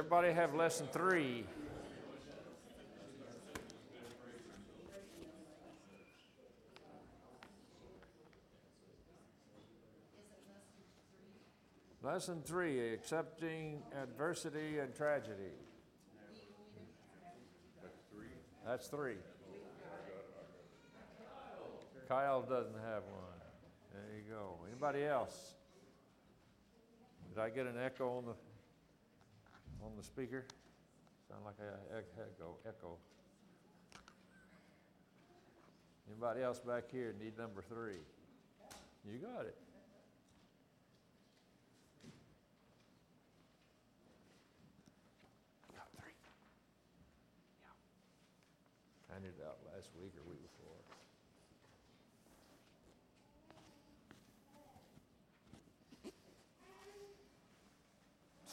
everybody have lesson three? Lesson three, accepting adversity and tragedy. That's three. Kyle doesn't have one. There you go. Anybody else? Did I get an echo on the, on the speaker? Sound like a echo, echo. Anybody else back here need number three? You got it. Got three. Yeah. Handed it out last week or week before.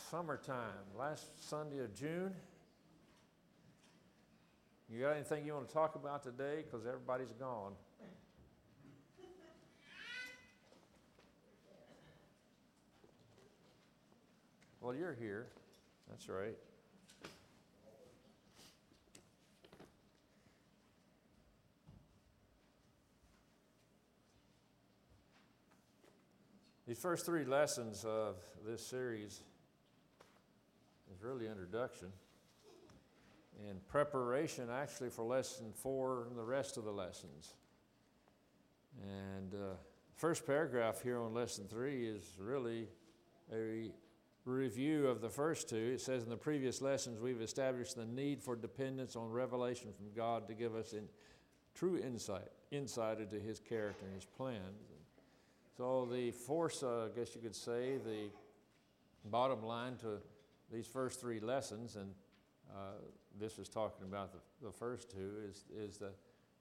Summertime, last Sunday of June. You got anything you want to talk about today? Because everybody's gone. Well, you're here. That's right. These first three lessons of this series is really introduction and preparation actually for lesson four and the rest of the lessons. And uh, first paragraph here on lesson three is really a review of the first two. It says in the previous lessons we've established the need for dependence on revelation from God to give us in, true insight, insight into His character and His plans. So the force, uh, I guess you could say, the bottom line to these first three lessons, and uh, this is talking about the, the first two, is, is that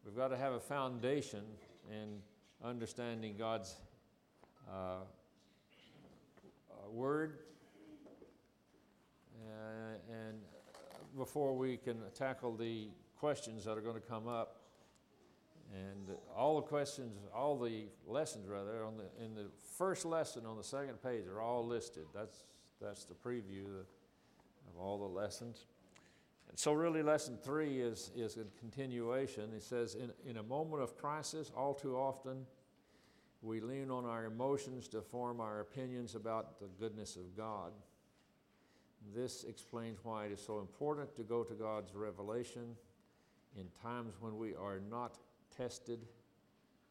we've got to have a foundation in understanding God's uh, uh, Word, uh, and before we can tackle the questions that are going to come up. And all the questions, all the lessons rather, on the, in the first lesson on the second page are all listed. That's, that's the preview of all the lessons. And so, really, lesson three is, is a continuation. It says, in, in a moment of crisis, all too often, we lean on our emotions to form our opinions about the goodness of God. This explains why it is so important to go to God's revelation in times when we are not tested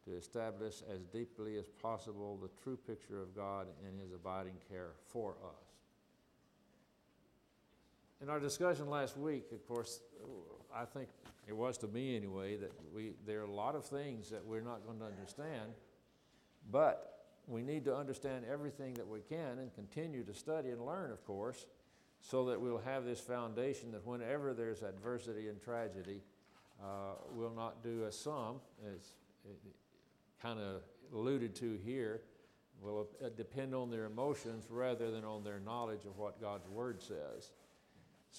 to establish as deeply as possible the true picture of God and His abiding care for us. In our discussion last week, of course, I think it was to me anyway, that we, there are a lot of things that we're not going to understand, but we need to understand everything that we can and continue to study and learn, of course, so that we'll have this foundation that whenever there's adversity and tragedy, uh, will not do as some, as kind of alluded to here, will uh, depend on their emotions rather than on their knowledge of what God's Word says.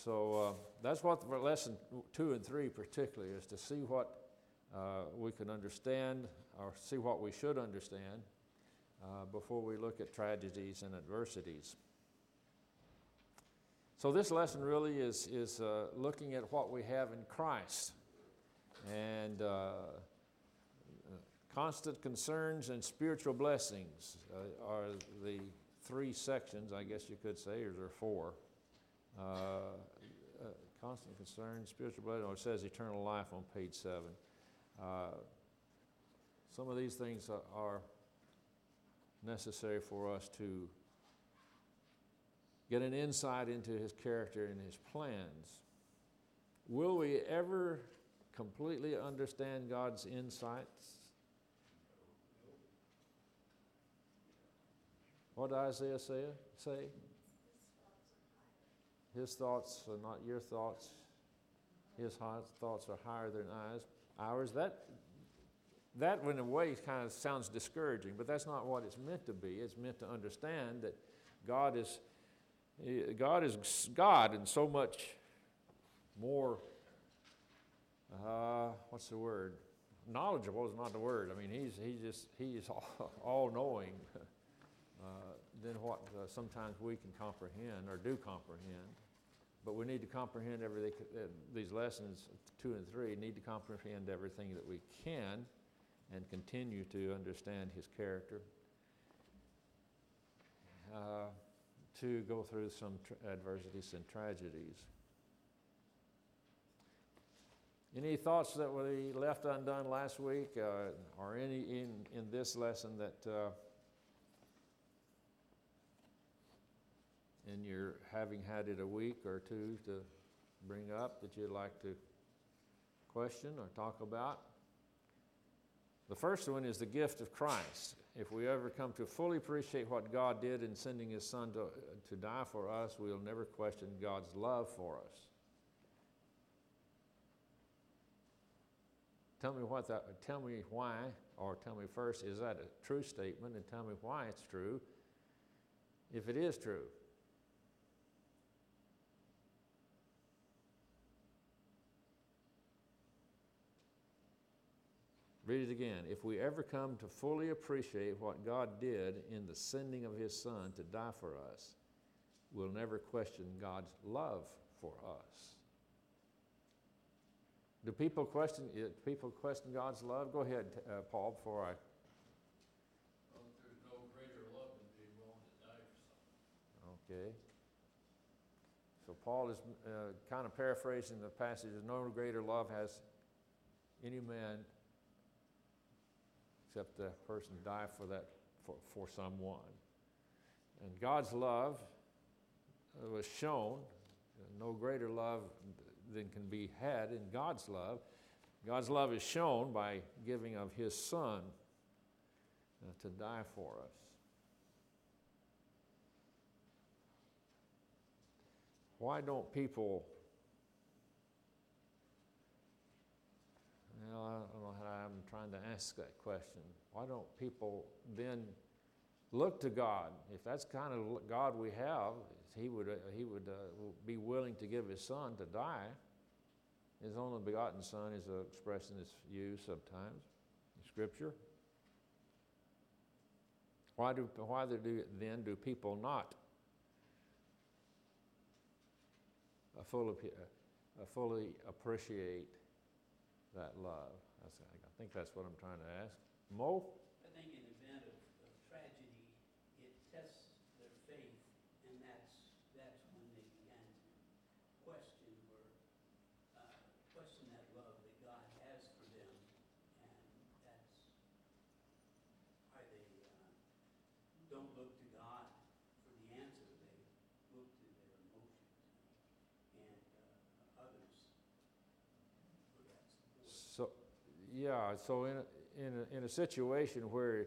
So uh, that's what lesson two and three particularly is to see what uh, we can understand or see what we should understand uh, before we look at tragedies and adversities. So this lesson really is, is uh, looking at what we have in Christ and uh, constant concerns and spiritual blessings uh, are the three sections, I guess you could say, or there are four. Uh, uh, constant concern, spiritual blessings, or it says eternal life on page seven. Uh, some of these things are, are necessary for us to get an insight into his character and his plans. Will we ever completely understand God's insights? What did Isaiah say? say? His thoughts are not your thoughts. His thoughts are higher than ours. Ours. That, that, in a way, kind of sounds discouraging, but that's not what it's meant to be. It's meant to understand that God is, God is God and so much more uh, what's the word? Knowledgeable is not the word. I mean, he's, he's just, he's all, all knowing uh, than what uh, sometimes we can comprehend or do comprehend. But we need to comprehend everything, uh, these lessons, two and three, need to comprehend everything that we can and continue to understand his character. Uh, to go through some adversities and tragedies. Any thoughts that we left undone last week, uh, or any in, in this lesson that, uh, in your having had it a week or two to bring up that you'd like to question or talk about? The first one is the gift of Christ. If we ever come to fully appreciate what God did in sending His Son to, to die for us, we'll never question God's love for us. Tell me what that, tell me why, or tell me first, is that a true statement, and tell me why it's true, if it is true. Read it again. If we ever come to fully appreciate what God did in the sending of His Son to die for us, we'll never question God's love for us. Do people question, uh, people question God's love? Go ahead, uh, Paul, before I. Well, there's no greater love than being willing to die for. Okay. So Paul is uh, kind of paraphrasing the passage. No greater love has any man except the person die for that for, for someone. And God's love uh, was shown. No greater love than can be had in God's love. God's love is shown by giving of His Son uh, to die for us. Why don't people I don't know how I'm trying to ask that question. Why don't people then look to God? If that's kind of God we have, He would, uh, he would uh, be willing to give His Son to die. His only begotten Son is uh, expressed in His view sometimes in Scripture. Why do, why do, then do people not uh, fully, fully appreciate that love? I think that's what I'm trying to ask. Mo? I think in event of, of tragedy, it tests their faith, and that's, that's when they begin to question or, uh, question that love that God has for them, and that's why they, uh, don't look to God for the answer, they look to their emotions and, uh, others for that support. So, yeah, so in, in, a, in a situation where,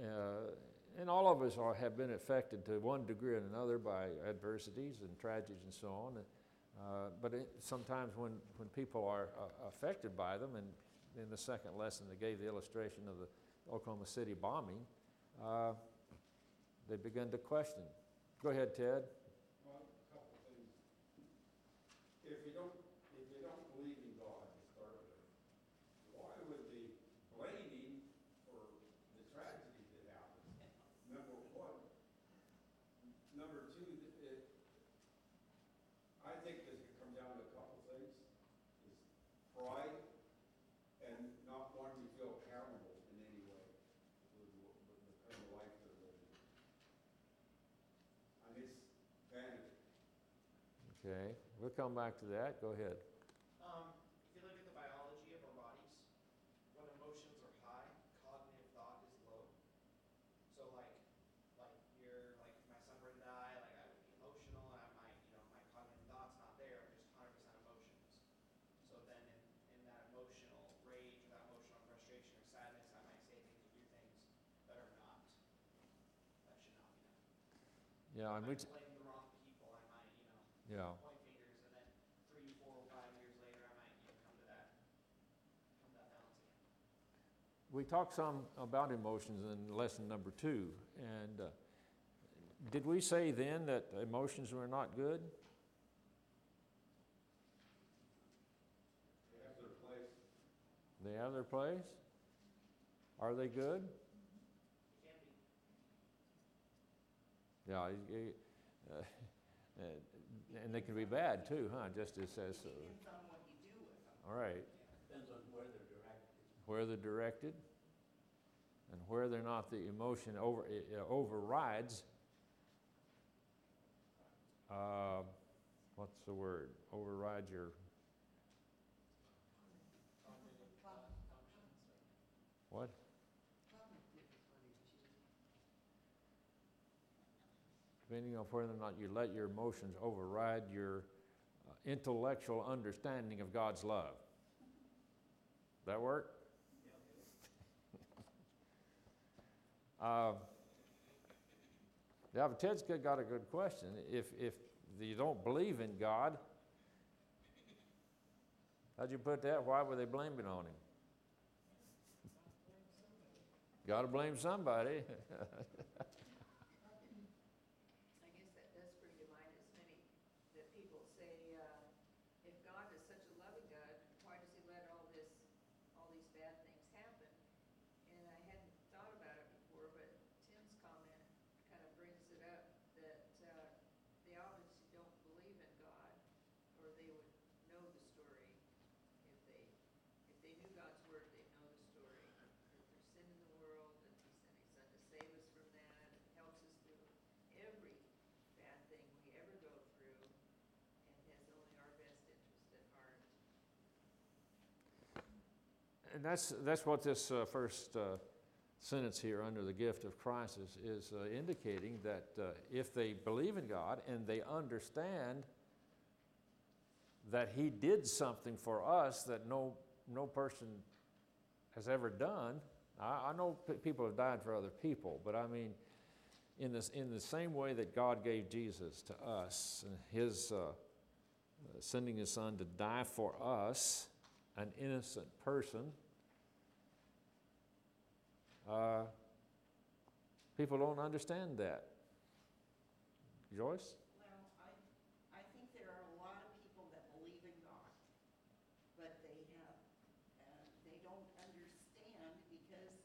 uh, and all of us are, have been affected to one degree or another by adversities and tragedies and so on. Uh, but it, sometimes when, when people are uh, affected by them, and in the second lesson they gave the illustration of the Oklahoma City bombing, uh, they begin to question. Go ahead, Ted. Well, a couple things. If you don't, if you don't believe in God to start with, why would the blaming for the tragedy that happened? Number one. Number two, it, I think this could come down to a couple things, is pride and not wanting to feel accountable in any way with, with the kind of life they're living. And it's vanity. Okay, we'll come back to that. Go ahead. Um, if you look at the biology of our bodies, when emotions are high, cognitive thought is low. So like, like you're, like if my son were to die, like I would be emotional and I might, you know, my cognitive thought's not there, I'm just hundred percent emotions. So then in, in that emotional rage or that emotional frustration or sadness, I might say things or do things that are not, that should not be done. Yeah, I and we, might blame the wrong people, I might, you know, yeah. point fingers, and then three, four, five years later, I might, you know, come to that, come to that balance again. We talked some about emotions in lesson number two, and uh, did we say then that emotions were not good? They have their place. They have their place? Are they good? It can be. Yeah, you- you- uh, And they can be bad too, huh? Just as says so. Depends on what you do with them. All right, Depends on where they're directed. Where they're directed and whether or not the emotion over, overrides, uh, what's the word? Overrides your, what? Depending on whether or not you let your emotions override your uh, intellectual understanding of God's love. That work? Uh, but Ted's got got a good question. If, if you don't believe in God, how'd you put that? Why were they blaming on him? Gotta blame somebody. I guess that does bring to mind as many, that people say, uh, if God is such a loving God, why does he let all this, all these bad things happen? And I hadn't thought about it before, but Tim's comment kind of brings it up, that, uh, they obviously don't believe in God, or they would know the story. If they, if they knew God's word, they'd know the story. That there's sin in the world, and he sent his son to save us from that, and helps us through every bad thing we ever go through, and has only our best interest at heart. And that's, that's what this uh, first uh, sentence here under the gift of Christ is, is uh, indicating that uh, if they believe in God and they understand that He did something for us that no, no person has ever done. I, I know p- people have died for other people, but I mean, in, this, in the same way that God gave Jesus to us, and His uh, sending His Son to die for us, an innocent person, uh, people don't understand that. Joyce? Well, I, I think there are a lot of people that believe in God, but they have, uh, they don't understand because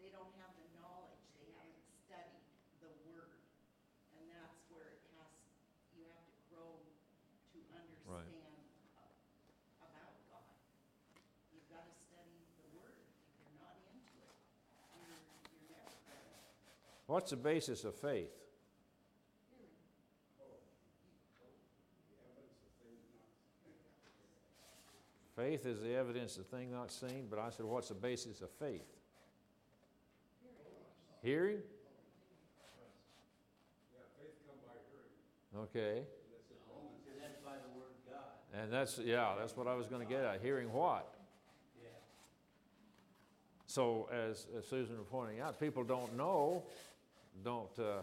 they don't have the knowledge, they haven't studied the Word. And that's where it has, you have to grow to understand uh, about God. You've got to study the Word. If you're not into it, you're, you're never gonna. What's the basis of faith? Faith is the evidence of thing not seen, but I said, what's the basis of faith? Hearing? Yeah, faith come by hearing, Okay. and that's. And that's by the word of God. And that's, yeah, that's what I was going to get at. Hearing what? Yeah. So, as, as Susan was pointing out, people don't know, don't, uh,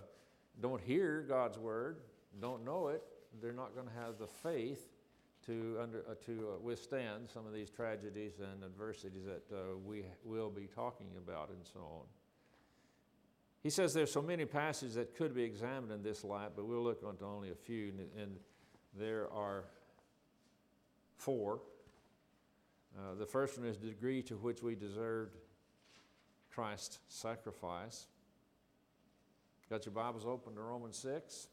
don't hear God's word, don't know it. They're not going to have the faith to, under, uh, to uh, withstand some of these tragedies and adversities that uh, we will be talking about and so on. He says there's so many passages that could be examined in this light, but we'll look onto only a few, and, and there are four. Uh, the first one is the degree to which we deserved Christ's sacrifice. Got your Bibles open to Romans 6?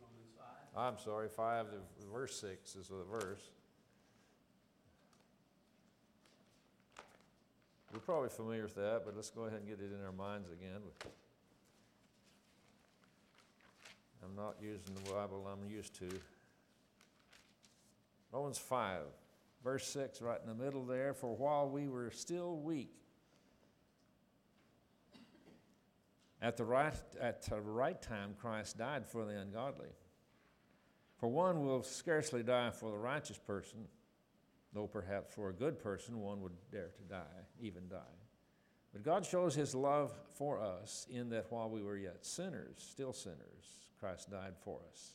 Romans five. I'm sorry, 5, the verse 6 is the verse. We're probably familiar with that, but let's go ahead and get it in our minds again. I'm not using the Bible I'm used to. Romans 5, verse 6, right in the middle there. For while we were still weak, at the right, at the right time, Christ died for the ungodly. For one will scarcely die for the righteous person, though perhaps for a good person one would dare to die, even die. But God shows his love for us in that while we were yet sinners, still sinners, Christ died for us.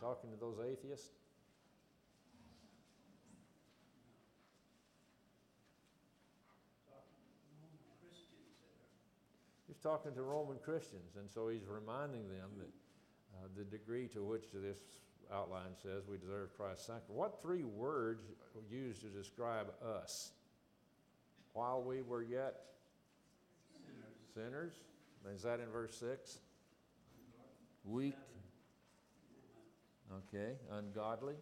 Talking to those atheists? He's talking to Roman Christians, and so he's reminding them that uh, the degree to which this outline says we deserve Christ's sacrifice. What three words are used to describe us? While we were yet sinners. sinners? Is that in verse 6? Weak, okay, ungodly.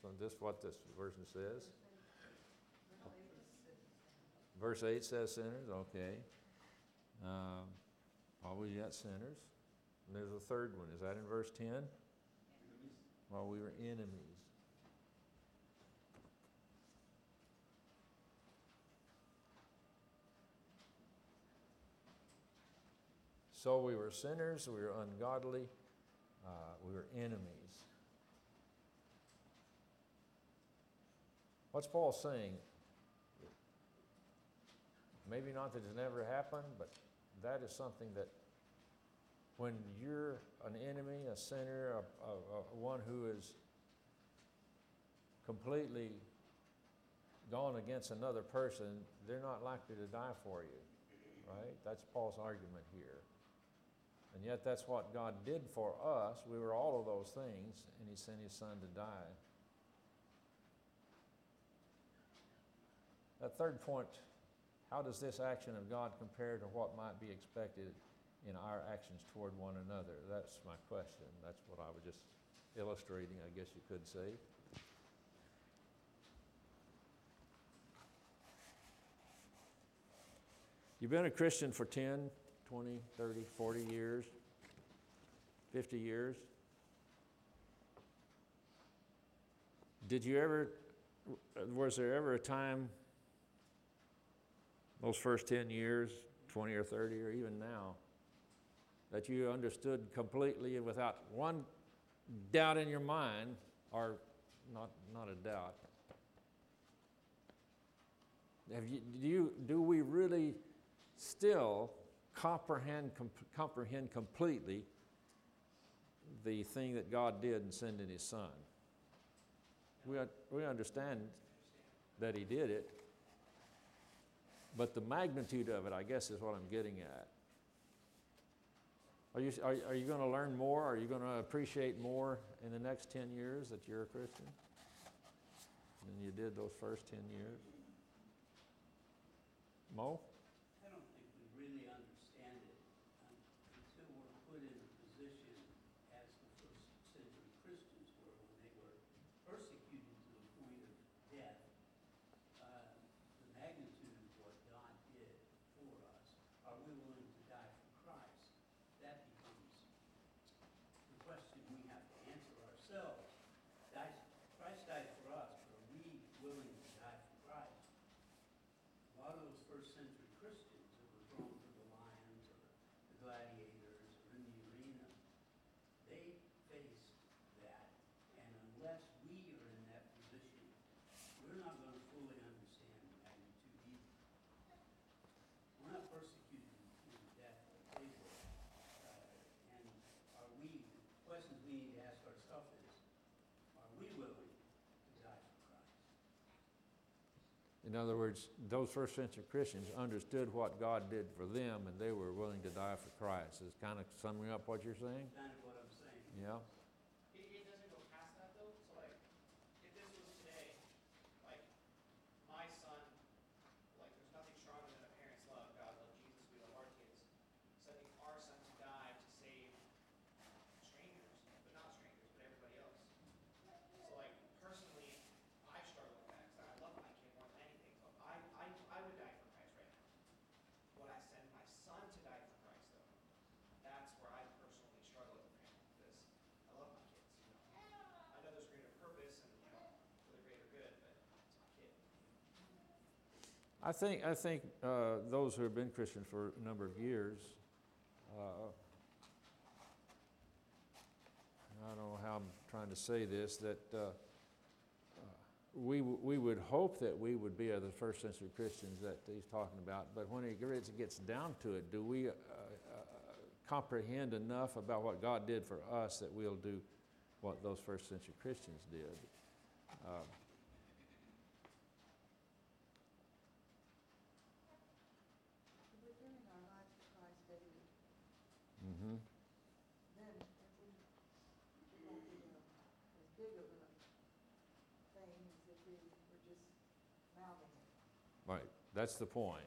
So this is what this version says. Verse 8 says sinners, okay. Um, always yet sinners. And there's a third one. Is that in verse 10? While we were enemies. So we were sinners, we were ungodly, uh, we were enemies. What's Paul saying? Maybe not that it's never happened, but that is something that when you're an enemy, a sinner, a, a, a one who is completely gone against another person, they're not likely to die for you, right? That's Paul's argument here. And yet, that's what God did for us. We were all of those things, and He sent His Son to die. That third point how does this action of God compare to what might be expected in our actions toward one another? That's my question. That's what I was just illustrating, I guess you could say. You've been a Christian for 10, 20, 30, 40 years, 50 years. Did you ever, was there ever a time, those first 10 years, 20 or 30, or even now, that you understood completely and without one doubt in your mind, or not, not a doubt? You, do, you, do we really still comprehend, comp- comprehend completely the thing that God did in sending His Son? We, we understand that He did it, but the magnitude of it, I guess, is what I'm getting at. Are you, are, are you going to learn more? Are you going to appreciate more in the next 10 years that you're a Christian than you did those first 10 years? Mo? I don't think we really understand it um, until we're put in a position as the first century Christians were when they were persecuted to the point of death. Uh, The magnitude of what God did for us, are we willing to die for Christ? That becomes the question we have to answer ourselves. Dies- Christ died for us, but are we willing to die for Christ? A lot of those first century Christians that were thrown to the lions or the gladiators or in the arena, they faced that. And unless we are in that position, we're not going to fully understand the magnitude either. We're not persecuted to death like they were. Uh, And are we, the questions we need to ask ourselves is, are we willing to die for Christ? In other words, those first century Christians understood what God did for them and they were willing to die for Christ. Is kind of summing up what you're saying? Kind of what I'm saying. Yeah? It, it doesn't go past that though, so like, if this was today, like, my son, like, there's nothing stronger than a parent's love, God loved Jesus, we love our kids, sending our son to die to save strangers, but not strangers, but everybody else. So like, personally, I struggle with that, because I love my kid more than anything, so I, I, I would die for Christ right now. Would I send my son to die for Christ though? That's where I personally struggle as a parent, because I love my kids, you know. I know there's greater purpose and, you know, for the greater good, but it's my kid. I think, I think uh, those who have been Christians for a number of years, uh, I don't know how I'm trying to say this, that uh, uh, we, we would hope that we would be the first century Christians that he's talking about, but when it gets- down to it, do we uh, uh, comprehend enough about what God did for us that we'll do what those first century Christians did. Uh, We're giving our lives to Christ daily, mhm. Then it won't be as big of a thing as if we were just mouthing it. Right, that's the point.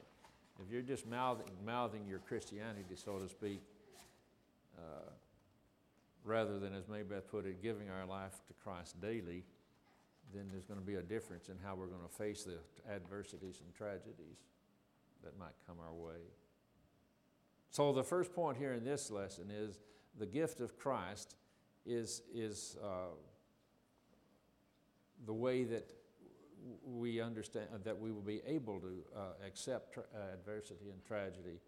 If you're just mouthing, mouthing your Christianity, so to speak, uh, rather than, as Maybeth put it, giving our life to Christ daily, then there's going to be a difference in how we're going to face the adversities and tragedies that might come our way. So the first point here in this lesson is the gift of Christ is, is uh, the way that we understand that we will be able to uh, accept tra- uh, adversity and tragedy.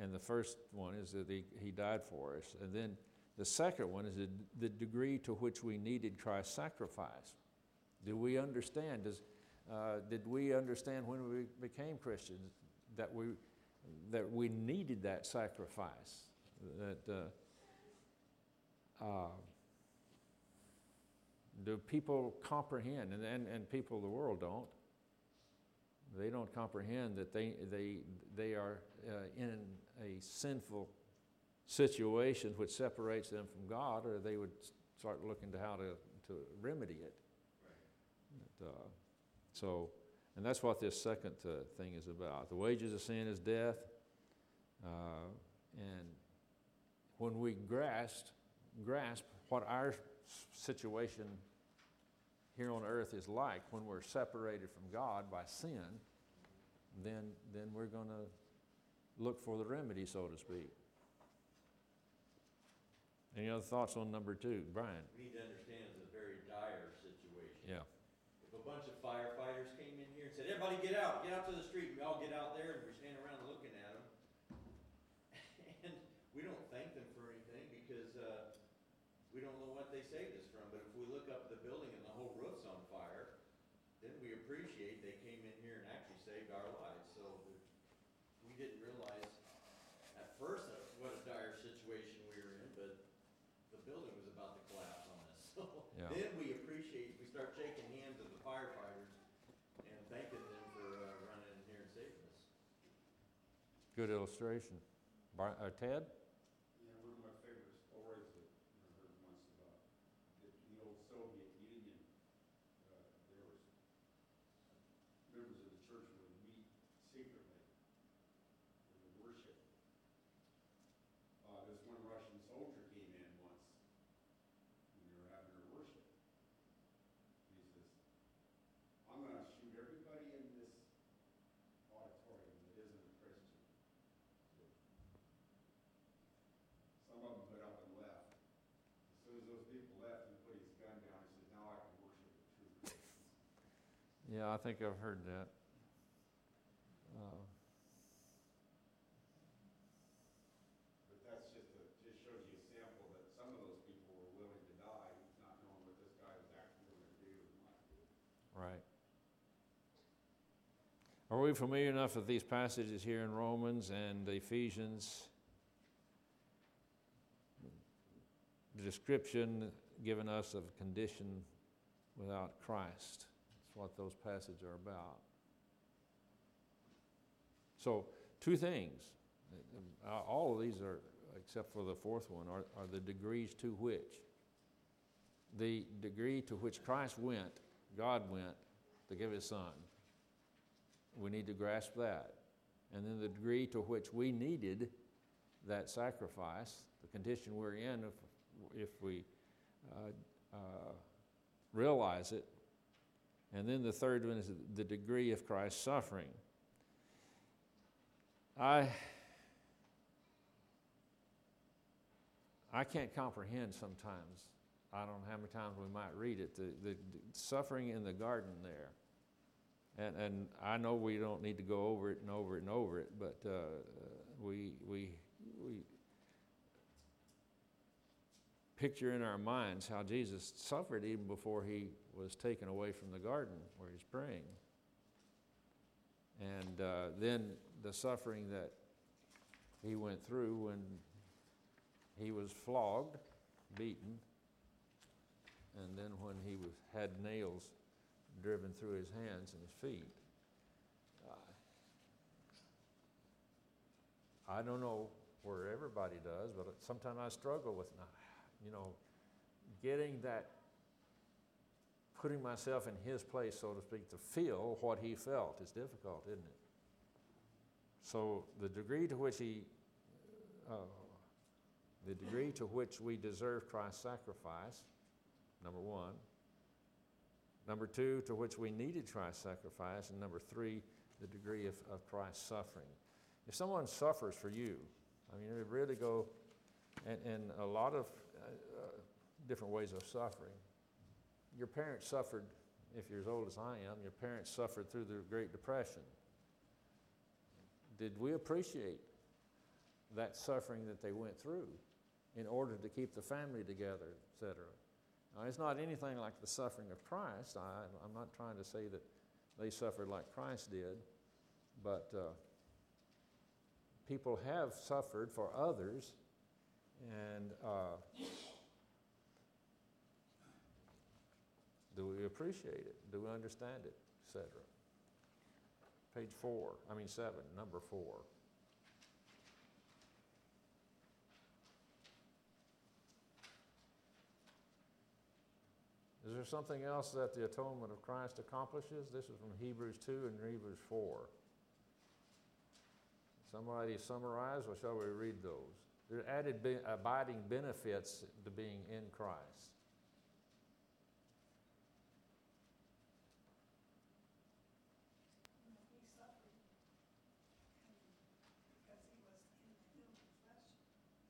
And the first one is that he, he died for us. And then the second one is the, the degree to which we needed Christ's sacrifice. Do we understand? Does, uh, did we understand when we became Christians that we, that we needed that sacrifice? That uh, uh, do people comprehend? And, and, and people of the world don't. They don't comprehend that they, they, they are uh, in a sinful situation which separates them from God, or they would start looking to how to, to remedy it. But, uh, so, and that's what this second uh, thing is about. The wages of sin is death. Uh, and when we grasp, grasp what our situation here on earth is like when we're separated from God by sin, then, then we're going to look for the remedy, so to speak. Any other thoughts on number two? Brian? We need to understand it's a very dire situation. Yeah. If a bunch of firefighters came in here and said, everybody get out, get out to the street, we all get out there and we're standing around looking at them. And we don't thank them for anything because, uh, we don't know what they saved us from, but if we look up at the building and the whole roof's on fire, then we appreciate they came in here and actually saved our lives, so the- we didn't realize at first that what a dire situation we were in, but the building was about to collapse on us, so. Yeah. Then we appreciate, we start shaking hands with the firefighters and thanking them for, uh, running in here and saving us. Good illustration. Bri- uh, Ted? You know, one of my favorite stories that I heard once about the, the old Soviet Union, uh, there was members of the church would meet secretly for the worship. Uh, this one Russian soldier came in once when they were having their worship. And he says, I'm gonna shoot everybody in this auditorium that isn't a Christian. Some of them got up and left. As soon as those people left, he put his gun down, he says, now I can worship the true Christians. Yeah, I think I've heard that. Uh, But that's just a, just shows you a sample that some of those people were willing to die, not knowing what this guy was actually gonna do and not do. Right. Are we familiar enough with these passages here in Romans and Ephesians? The description given us of condition without Christ. That's what those passages are about. So, two things. All of these are, except for the fourth one, are, are the degrees to which. The degree to which Christ went, God went, to give his son. We need to grasp that. And then the degree to which we needed that sacrifice, the condition we're in, if, if we uh, uh, realize it. And then the third one is the degree of Christ's suffering. I, I can't comprehend sometimes. I don't know how many times we might read it, the, the, suffering in the garden there. And, and I know we don't need to go over it and over it and over it, but uh, we, we, we picture in our minds how Jesus suffered even before he was taken away from the garden where he's praying. And uh, then the suffering that he went through when he was flogged, beaten, and then when he was, had nails driven through his hands and his feet. Uh, I don't know where everybody does, but sometimes I struggle with, you know, getting that, putting myself in his place, so to speak, to feel what he felt is difficult, isn't it? So the degree to which he, uh, the degree to which we deserve Christ's sacrifice, number one. Number two, to which we needed Christ's sacrifice. And number three, the degree of, of Christ's suffering. If someone suffers for you, I mean, it really go, and, and a lot of uh, uh, different ways of suffering. Your parents suffered, if you're as old as I am, your parents suffered through the Great Depression. Did we appreciate that suffering that they went through in order to keep the family together, etc.? Now, it's not anything like the suffering of Christ. I, I'm not trying to say that they suffered like Christ did, but uh, people have suffered for others, and uh, do we appreciate it? Do we understand it, etc.? Page four, I mean seven, number four. Is there something else that the atonement of Christ accomplishes? This is from Hebrews 2 and Hebrews 4. Somebody summarize, or shall we read those? There are added be- abiding benefits to being in Christ. He suffered because he was in the human flesh. He suffered.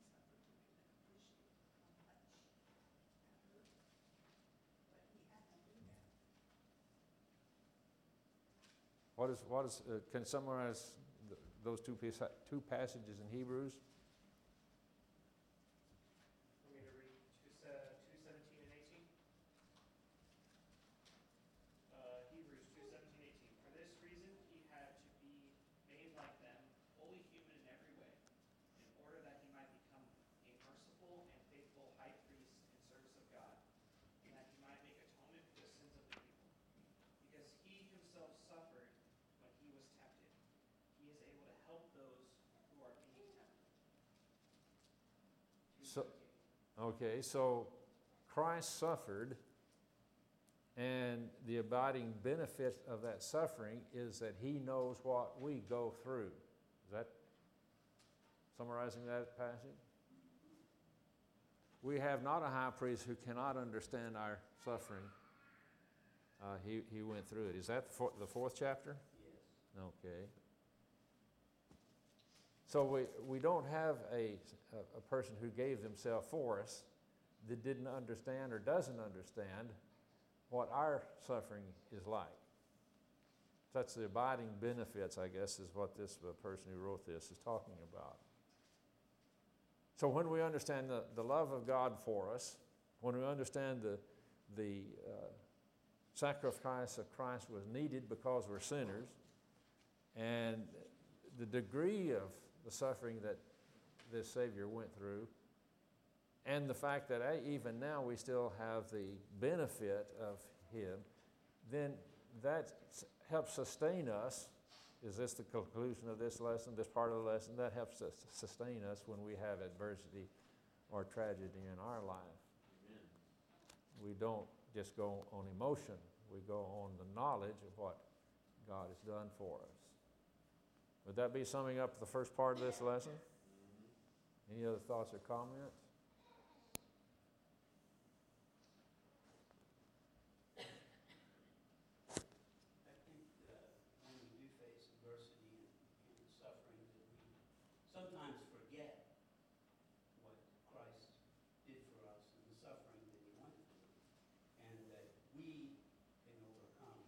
We can appreciate how much that hurt. But he had to do that. What is, what is, uh, can summarize th- those two, two passages in Hebrews? Want me to read two se- two seventeen and eighteen? Uh, Hebrews two seventeen, eighteen. For this reason, he had to be made like them, fully human in every way, in order that he might become a merciful and faithful high priest in service of God, and that he might make atonement for the sins of the people. Because he himself suffered when he was tempted, he is able to help those who are being tempted. So- Okay, so Christ suffered, and the abiding benefit of that suffering is that he knows what we go through. Is that summarizing that passage? We have not a high priest who cannot understand our suffering. Uh, he, he went through it. Is that the the fourth chapter? Yes. Okay. So we, we don't have a, a, person who gave themselves for us that didn't understand or doesn't understand what our suffering is like. That's the abiding benefits, I guess, is what this person who wrote this is talking about. So when we understand the, the love of God for us, when we understand the, the uh, sacrifice of Christ was needed because we're sinners, and the degree of the suffering that this Savior went through, and the fact that even now we still have the benefit of Him, then that helps sustain us. Is this the conclusion of this lesson, this part of the lesson? That helps us sustain us when we have adversity or tragedy in our life. Amen. We don't just go on emotion, we go on the knowledge of what God has done for us. Would that be summing up the first part of this lesson? Any other thoughts or comments? I think uh, when we do face adversity and and suffering, that we sometimes forget what Christ did for us and the suffering that he went through, and that we can overcome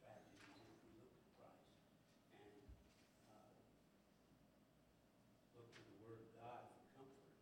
tragedies if we look to Christ and uh, look to the Word of God for comfort.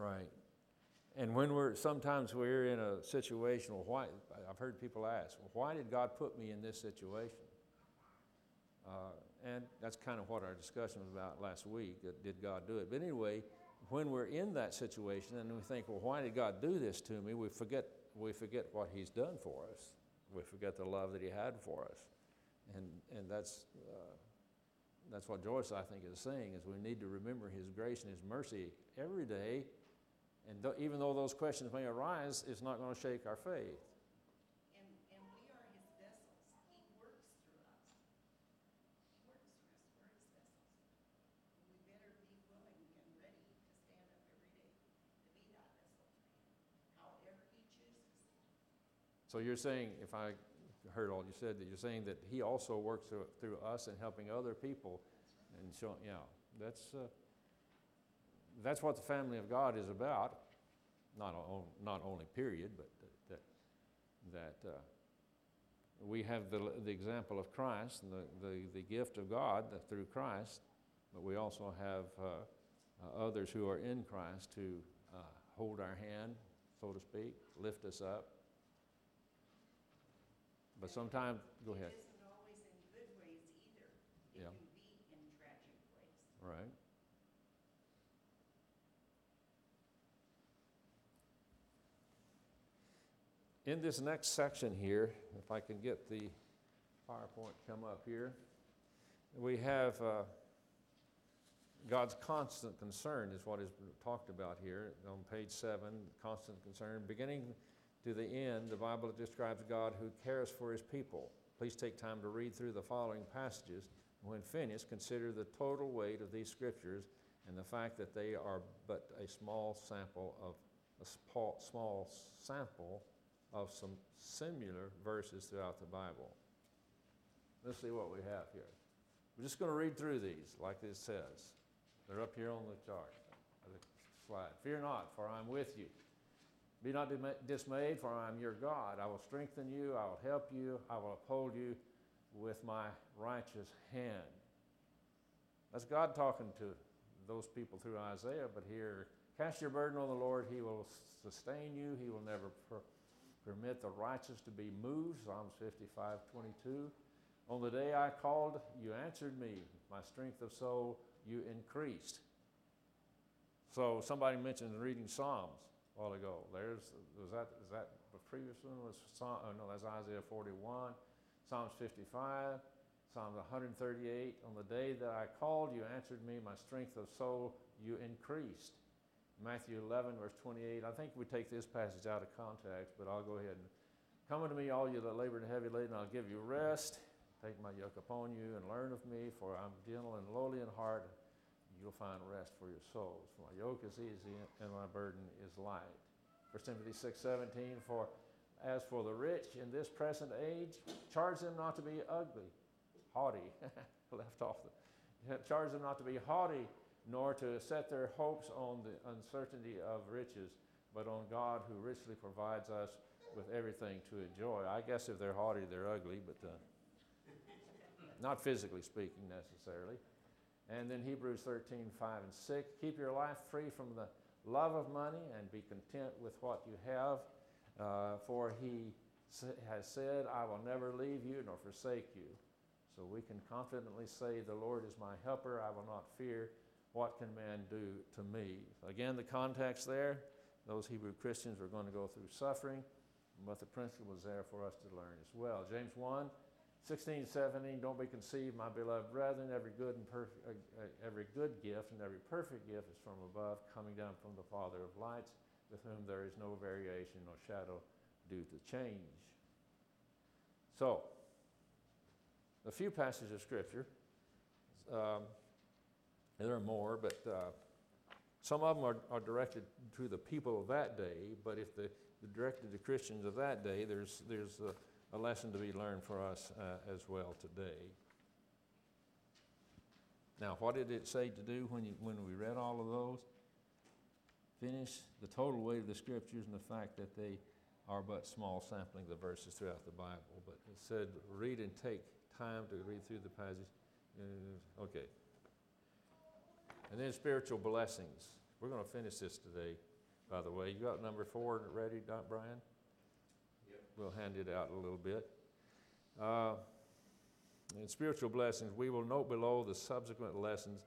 Right. And when we're, sometimes we're in a situation, well, why, I've heard people ask, well, why did God put me in this situation? Uh, and that's kind of what our discussion was about last week, did God do it? But anyway, when we're in that situation and we think, well, why did God do this to me? We forget, we forget what He's done for us. We forget the love that He had for us. And, and that's, uh, that's what Joyce, I think, is saying, is we need to remember His grace and His mercy every day. And tho- even though those questions may arise, it's not going to shake our faith. And, and we are his vessels. He works through us. He works through us. We're his vessels. We better be willing and ready to stand up every day to be that vessel for him, however he chooses. So you're saying, if I heard all you said, that you're saying that he also works through, through us in helping other people and showing, yeah, that's, uh, that's what the family of God is about. Not, not only period, but that, that, uh, we have the, the example of Christ and the, the, the gift of God through Christ, but we also have uh, uh, others who are in Christ to uh, hold our hand, so to speak, lift us up. But sometimes, go ahead. It isn't always in good ways either. It Yeah. can be in tragic ways. Right. In this next section here, if I can get the PowerPoint come up here, we have uh, God's constant concern is what is talked about here on page seven. Constant concern, beginning to the end, the Bible describes God who cares for His people. Please take time to read through the following passages. When finished, consider the total weight of these scriptures and the fact that they are but a small sample of a small, small sample of some similar verses throughout the Bible. Let's see what we have here. We're just going to read through these like it says. They're up here on the chart, the slide. Fear not, for I'm with you. Be not dismayed, for I am your God. I will strengthen you, I will help you, I will uphold you with my righteous hand. That's God talking to those people through Isaiah, but here, cast your burden on the Lord, He will sustain you, He will never permit the righteous to be moved. Psalms 55 22. On the day I called, you answered me. My strength of soul you increased. So somebody mentioned reading Psalms a while ago. There's was that is that the previous one was Psalm? Oh no, that's Isaiah 41, Psalms 55, Psalms 138. On the day that I called, you answered me. My strength of soul you increased. Matthew 11, verse 28. I think we take this passage out of context, but I'll go ahead and come unto me, all you that labor and heavy laden, I'll give you rest. Take my yoke upon you and learn of me, for I'm gentle and lowly in heart. You'll find rest for your souls. For my yoke is easy and my burden is light. 1 Timothy 6 17, for as for the rich in this present age, charge them not to be ugly, haughty, left off the, charge them not to be haughty, nor to set their hopes on the uncertainty of riches, but on God who richly provides us with everything to enjoy. I guess if they're haughty, they're ugly, but uh, not physically speaking necessarily. And then Hebrews 13, 5 and 6. Keep your life free from the love of money and be content with what you have. Uh, for he has said, I will never leave you nor forsake you. So we can confidently say, The Lord is my helper. I will not fear. What can man do to me? Again, the context there those Hebrew Christians were going to go through suffering, but the principle was there for us to learn as well. James 1 16, 17, don't be conceived, my beloved brethren. Every good and perfect, uh, uh, every good gift and every perfect gift is from above, coming down from the Father of lights, with whom there is no variation, or shadow due to change. So, a few passages of Scripture. Um, there are more, but uh, some of them are, are directed to the people of that day. But if the, they're directed to Christians of that day, there's there's a, a lesson to be learned for us uh, as well today. Now, what did it say to do when, you, when we read all of those? Finish the total weight of the scriptures and the fact that they are but small sampling of the verses throughout the Bible. But it said, read and take time to read through the passage. Uh, okay. And then spiritual blessings. We're going to finish this today. by the way. You got number four ready, Doc Brian? Yep. We'll hand it out in a little bit. Uh, In spiritual blessings, we will note below the subsequent lessons.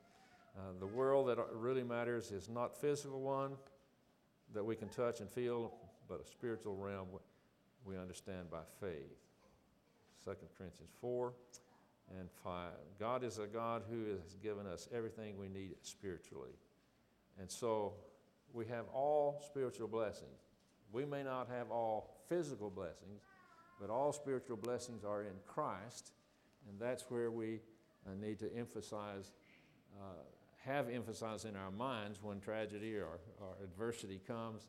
Uh, The world that really matters is not physical one that we can touch and feel, but a spiritual realm we understand by faith. 2 Corinthians 4 and 5. God is a God who has given us everything we need spiritually. And so we have all spiritual blessings. We may not have all physical blessings, but all spiritual blessings are in Christ, and that's where we uh, need to emphasize, uh, have emphasized in our minds when tragedy or, or adversity comes.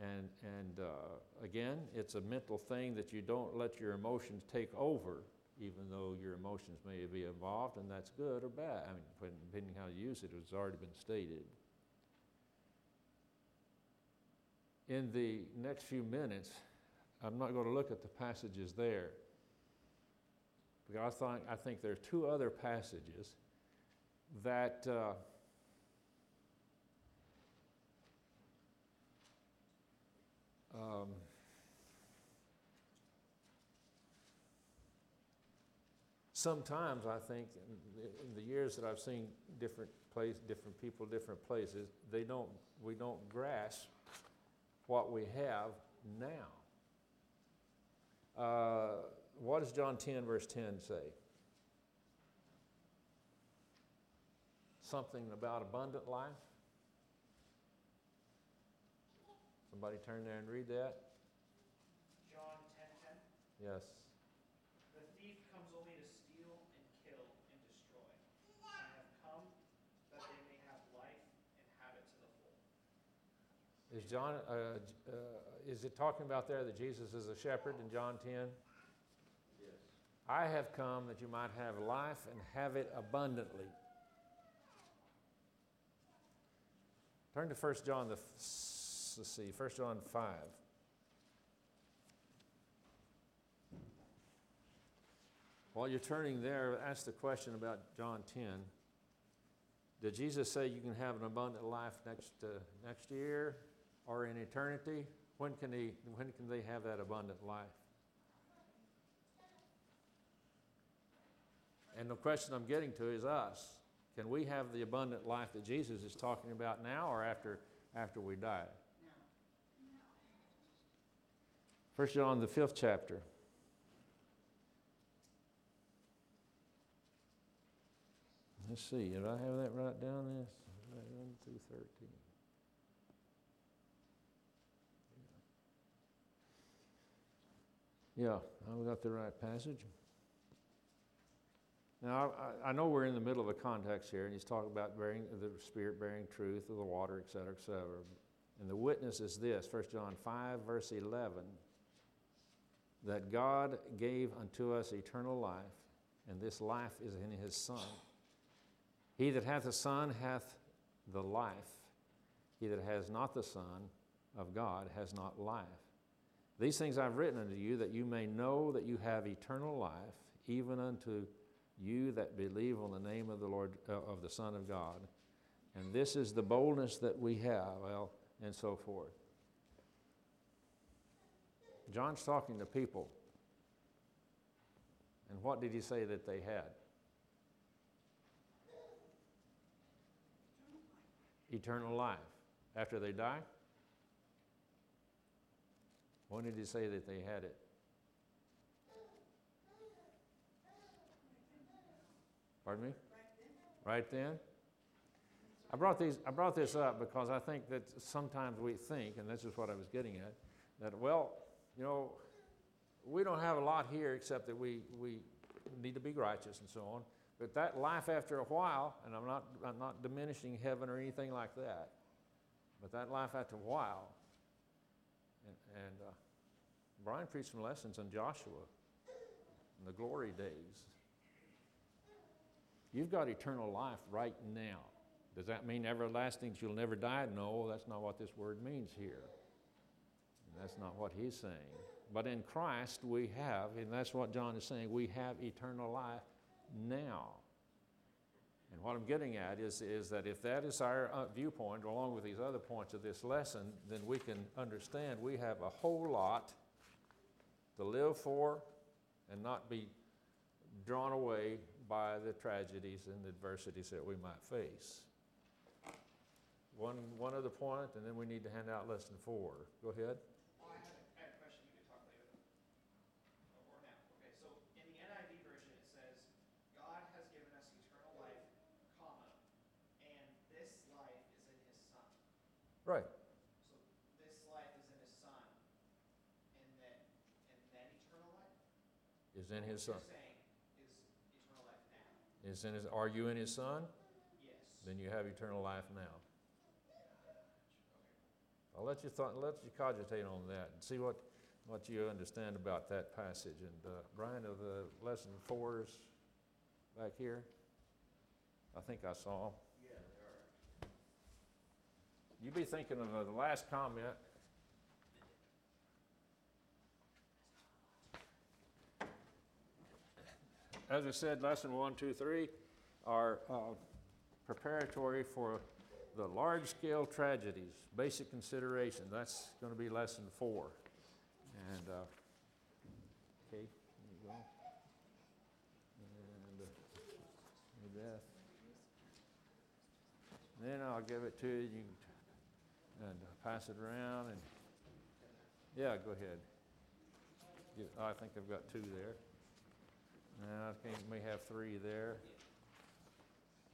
And, and uh, again, it's a mental thing that you don't let your emotions take over, even though your emotions may be involved, and that's good or bad. I mean, depending how you use it, it's already been stated. In the next few minutes, I'm not going to look at the passages there. Because I think, I think there are two other passages that uh, um, sometimes I think in the, years that I've seen different place, different people, different places, they don't, we don't grasp what we have now. Uh, what does John 10, verse 10 say? Something about abundant life? Somebody turn there and read that? John ten ten. Yes. The thief comes only to steal and kill and destroy. I have come that they may have life and have it to the full. Is John, uh, uh, is it talking about there that Jesus is a shepherd in John 10? Yes. I have come that you might have life and have it abundantly. Turn to 1 John, the, let's see, 1 John 5. While you're turning there, ask the question about John 10. Did Jesus say you can have an abundant life next, uh, next year or in eternity? When can, he, when can they have that abundant life? And the question I'm getting to is us. Can we have the abundant life that Jesus is talking about now or after, after we die? First John, the fifth chapter. Let's see, did I have that right down there? One through thirteen. Yeah, I've got the right passage. Now, I, I know we're in the middle of a context here, and he's talking about bearing, the Spirit bearing truth of the water, et cetera, et cetera. And the witness is this, 1 John 5, verse 11, that God gave unto us eternal life, and this life is in his Son. He that hath the Son hath the life. He that has not the Son of God has not life. These things I've written unto you that you may know that you have eternal life, even unto you that believe on the name of the Lord uh, of the Son of God. And this is the boldness that we have, well, and so forth. John's talking to people. And what did he say that they had? Eternal life. After they die? When did he say that they had it? Pardon me? Right then? I brought these, I brought this up because I think that sometimes we think, and this is what I was getting at, that, well, you know, we don't have a lot here except that we, we need to be righteous and so on. But that life after a while, and I'm not, I'm not diminishing heaven or anything like that, but that life after a while, and, and uh, Brian preached some lessons on Joshua in the glory days. You've got eternal life right now. Does that mean everlasting, that you'll never die? No, that's not what this word means here. And that's not what he's saying. But in Christ we have, and that's what John is saying, we have eternal life now. And what I'm getting at is, is that if that is our uh, viewpoint, along with these other points of this lesson, then we can understand we have a whole lot to live for and not be drawn away by the tragedies and the adversities that we might face. One, one other point, and then we need to hand out lesson four. Go ahead. Oh, I have a, I have a question, you could talk later. Oh, Or now, okay, so in the NIV version, it says, God has given us eternal life, comma, and this life is in his son. Right. So this life is in his son, and then, and then eternal life? Is in his son. You're is eternal life now? Is in his, are you in his son? Yes. Then you have eternal life now. I'll let you thought, let you cogitate on that and see what, what you understand about that passage. And uh, Brian, of the lesson fours back here, I think I saw. Yeah, they are. You be thinking of uh, the last comment. As I said, lesson one, two, three are uh, preparatory for the large-scale tragedies, basic consideration. That's going to be lesson four. And, uh, okay, there you go. And, uh, Beth. Then I'll give it to you, you can, and uh, pass it around and, yeah, go ahead. I think I've got two there. I think we have three there.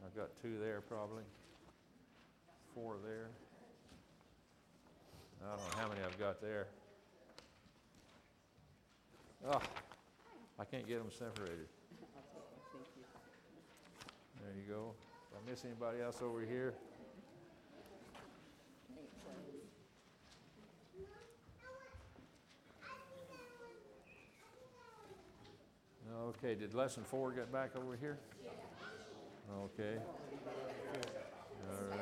I've got two there probably. Four there. I don't know how many I've got there. Oh, I can't get them separated. There you go. Did I miss anybody else over here? Okay, did lesson four get back over here? Okay. All right.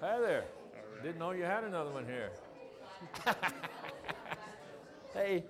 Hi there. Didn't know you had another one here. Hey,